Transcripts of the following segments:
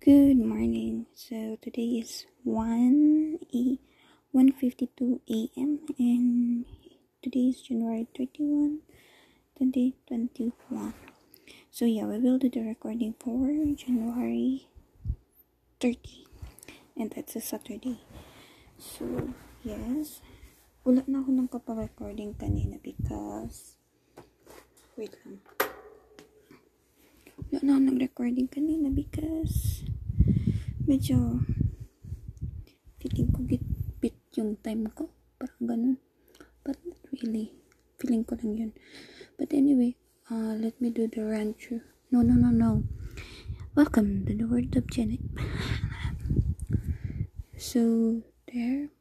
Good morning. So today is 1 e 1:52 a.m. and today is January 31, 2021. So yeah, we will do the recording for January 30 and that's a Saturday. So yes, wala na ako ng kapag-recording kanina because wait lang. Wala na ako nag-recording kanina because medyo feeling ko bit, bit yung time ko. Parang ganun. But not really. Feeling ko lang yun. But anyway, uh, let me do the run through. No, no, no, no. Welcome to the world of Janet. so, there.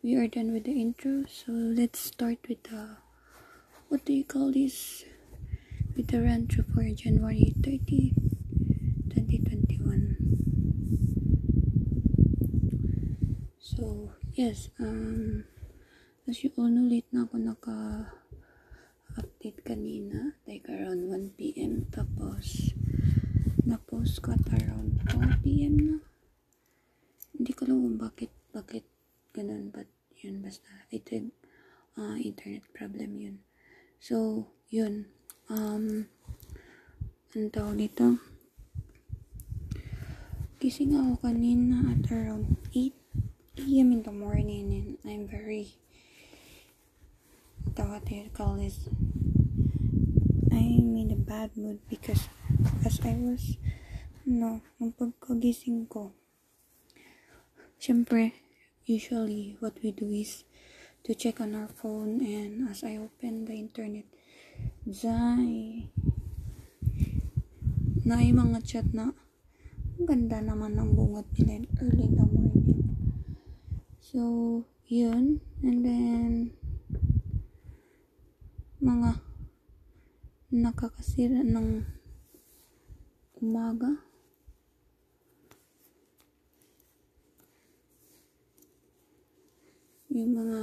We are done with the intro. So, let's start with the what do you call this with the through for January 30 2021 so yes um as you all know late na ako naka update kanina like around 1 p.m. tapos na post ko at around 4 p.m. na hindi ko alam kung bakit bakit ganun but yun basta I think uh, internet problem yun So, yun. Um, ang tawag dito? Gising ako kanina at around 8 a.m. in the morning and I'm very what do call this? I'm in a bad mood because as I was no, nung pagkagising ko syempre usually what we do is to check on our phone and as I open the internet Zay na yung mga chat na ang ganda naman ng bungat nila early in the morning. So yun and then mga nakakasira ng umaga. Yung mga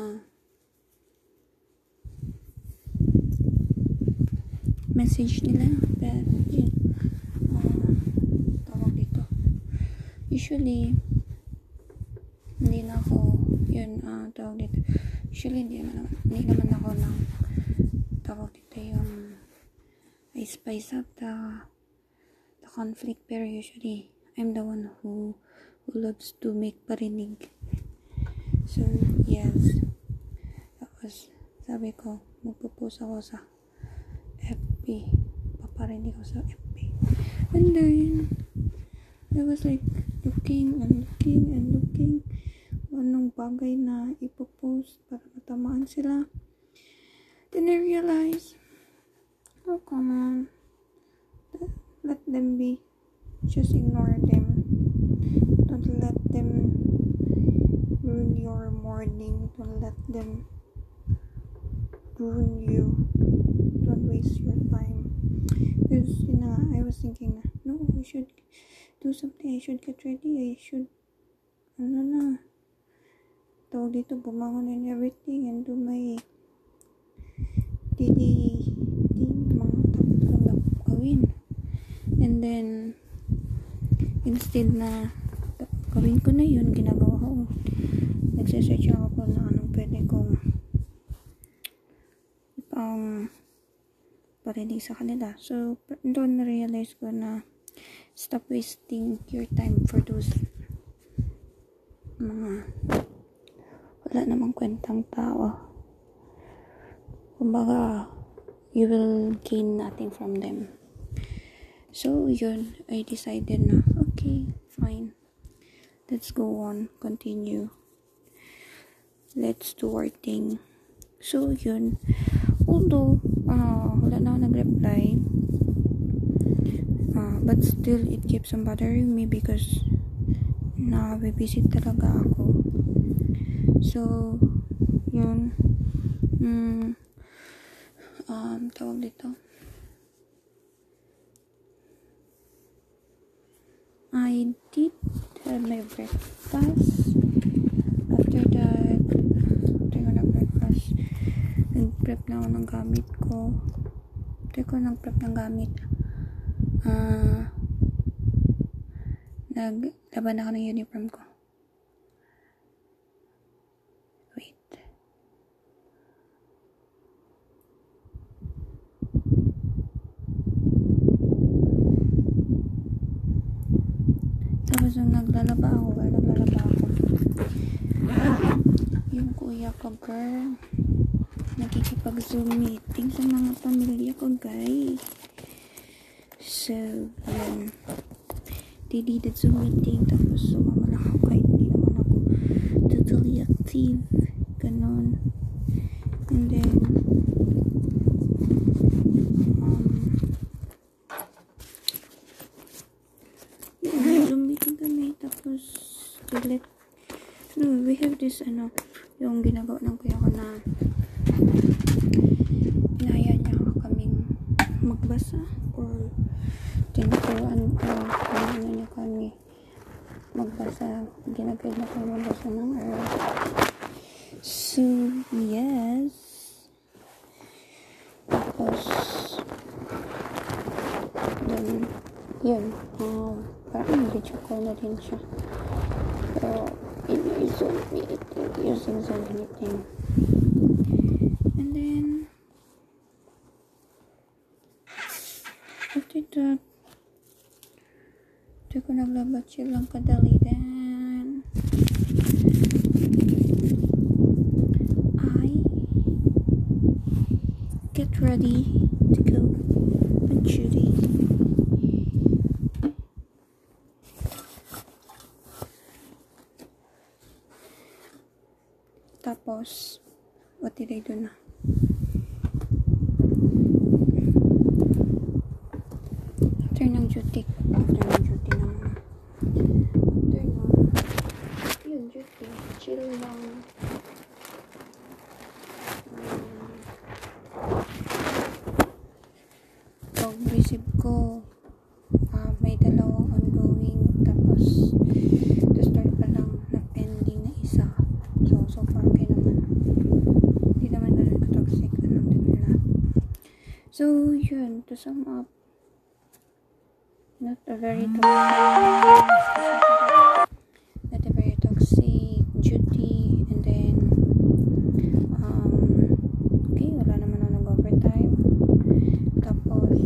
message nila. But yun. Uh, tawag dito. Usually hindi na ako yun uh, tawag dito. Usually hindi naman, hindi naman ako ng tawag dito yung I spice up the the conflict. Pero usually I'm the one who who loves to make parinig. So yes. Tapos sabi ko magpo-post ako sa FB paparinig ako sa FB and then I was like looking and looking and looking. Anong bagay na ipopost para matamaan sila? Then I realized oh come on. Let them be. Just ignore them. Don't let them ruin your morning. Don't let them ruin you waste your time. Because you know I was thinking no I should do something. I should get ready. I should ano na. Tawag dito bumangon and everything and do my daily di mga dapat kong gawin and then instead na gawin ko na yun ginagawa ko. Nagsesearch ako na anong pwede kong ipang parinig sa kanila. So doon na-realize ko na stop wasting your time for those mga wala namang kwentang tao. Kumbaga you will gain nothing from them. So yun I decided na okay fine. Let's go on continue. Let's do our thing. So yun. Although uh, wala na ako nag-reply. Uh, but still it keeps on bothering me because na-visit talaga ako. So yun. Mm, um, tawag dito. I did have my breakfast after that after ko na breakfast nag-prep na ako ng gamit ko after ko nag-prep ng gamit ah, naglaban ako ng uniform ko. Wait. Tapos nung naglalaba ako, naglalaba ako. Yung kuya ko, girl, nakikipag-zoom meeting sa mga pamilya ko, guys. So, yun. Deleted Zoom meeting, tapos sumama lang ako kahit hindi naman ako totally active. Ganon. And then, um, yun, Zoom meeting kami, tapos, delete. No, we have this, ano, yung ginagawa ng kuya ko na magbasa or tinuturuan ko kung ano niya kami magbasa ginagay na kami magbasa ng earth. So yes. Tapos then yun um, parang video call na din siya. Pero in Zoom meeting using Zoom meeting and Ito ko naglabat silang kadalidan. I get ready to go on duty. Tapos, what did I do na? Receive ko, ah, may dalawang ongoing, tapos, to start pa lang na pending na isa. So, so far, okay naman. Hindi naman ganun ka-toxic, alhamdulillah. So, yun, to sum up, not a very toxic not a very toxic duty and then um okay wala naman ako nag overtime tapos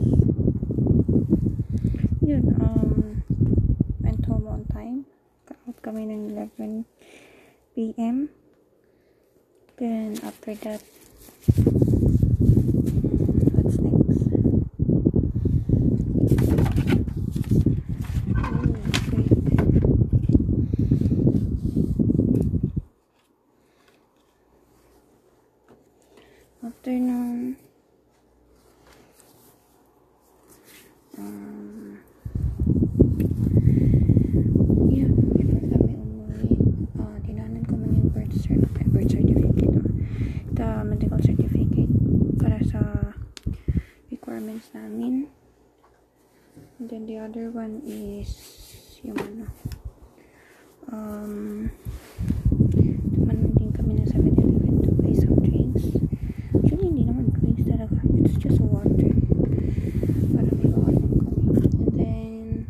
yun um went home on time out kami ng 11 p.m. then after that what's next? After nung um, yun, before kami umuwi, uh, tinanan ko man yung birth, cert birth certificate, uh, the medical certificate para sa requirements namin. And then the other one is yung ano, um, tumanan din kami na 7-Eleven to buy some drinks. Actually, hindi naman drinks talaga. It's just water. Para may bawal lang kami. And then,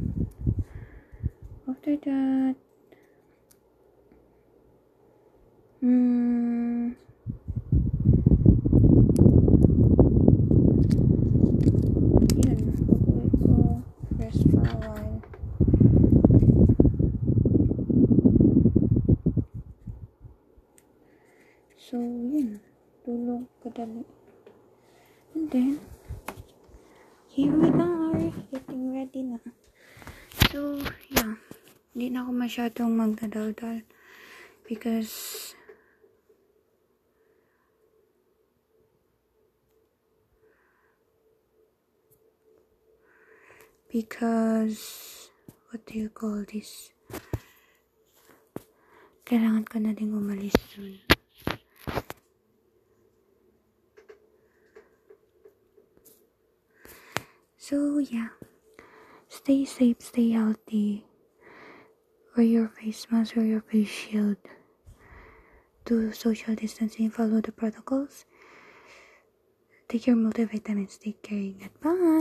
after that, hmm, yun, uuwi ko, rest for a while. So, yun. Tulog kadali. And then, here we are. Getting ready na. So, yeah. Hindi na ako masyadong magdadaldal. Because, because, what do you call this? Kailangan ka na ding umalis soon. So, yeah. Stay safe, stay healthy. Wear your face mask, wear your face shield. Do social distancing, follow the protocols. Take your multivitamins, take care. Bye.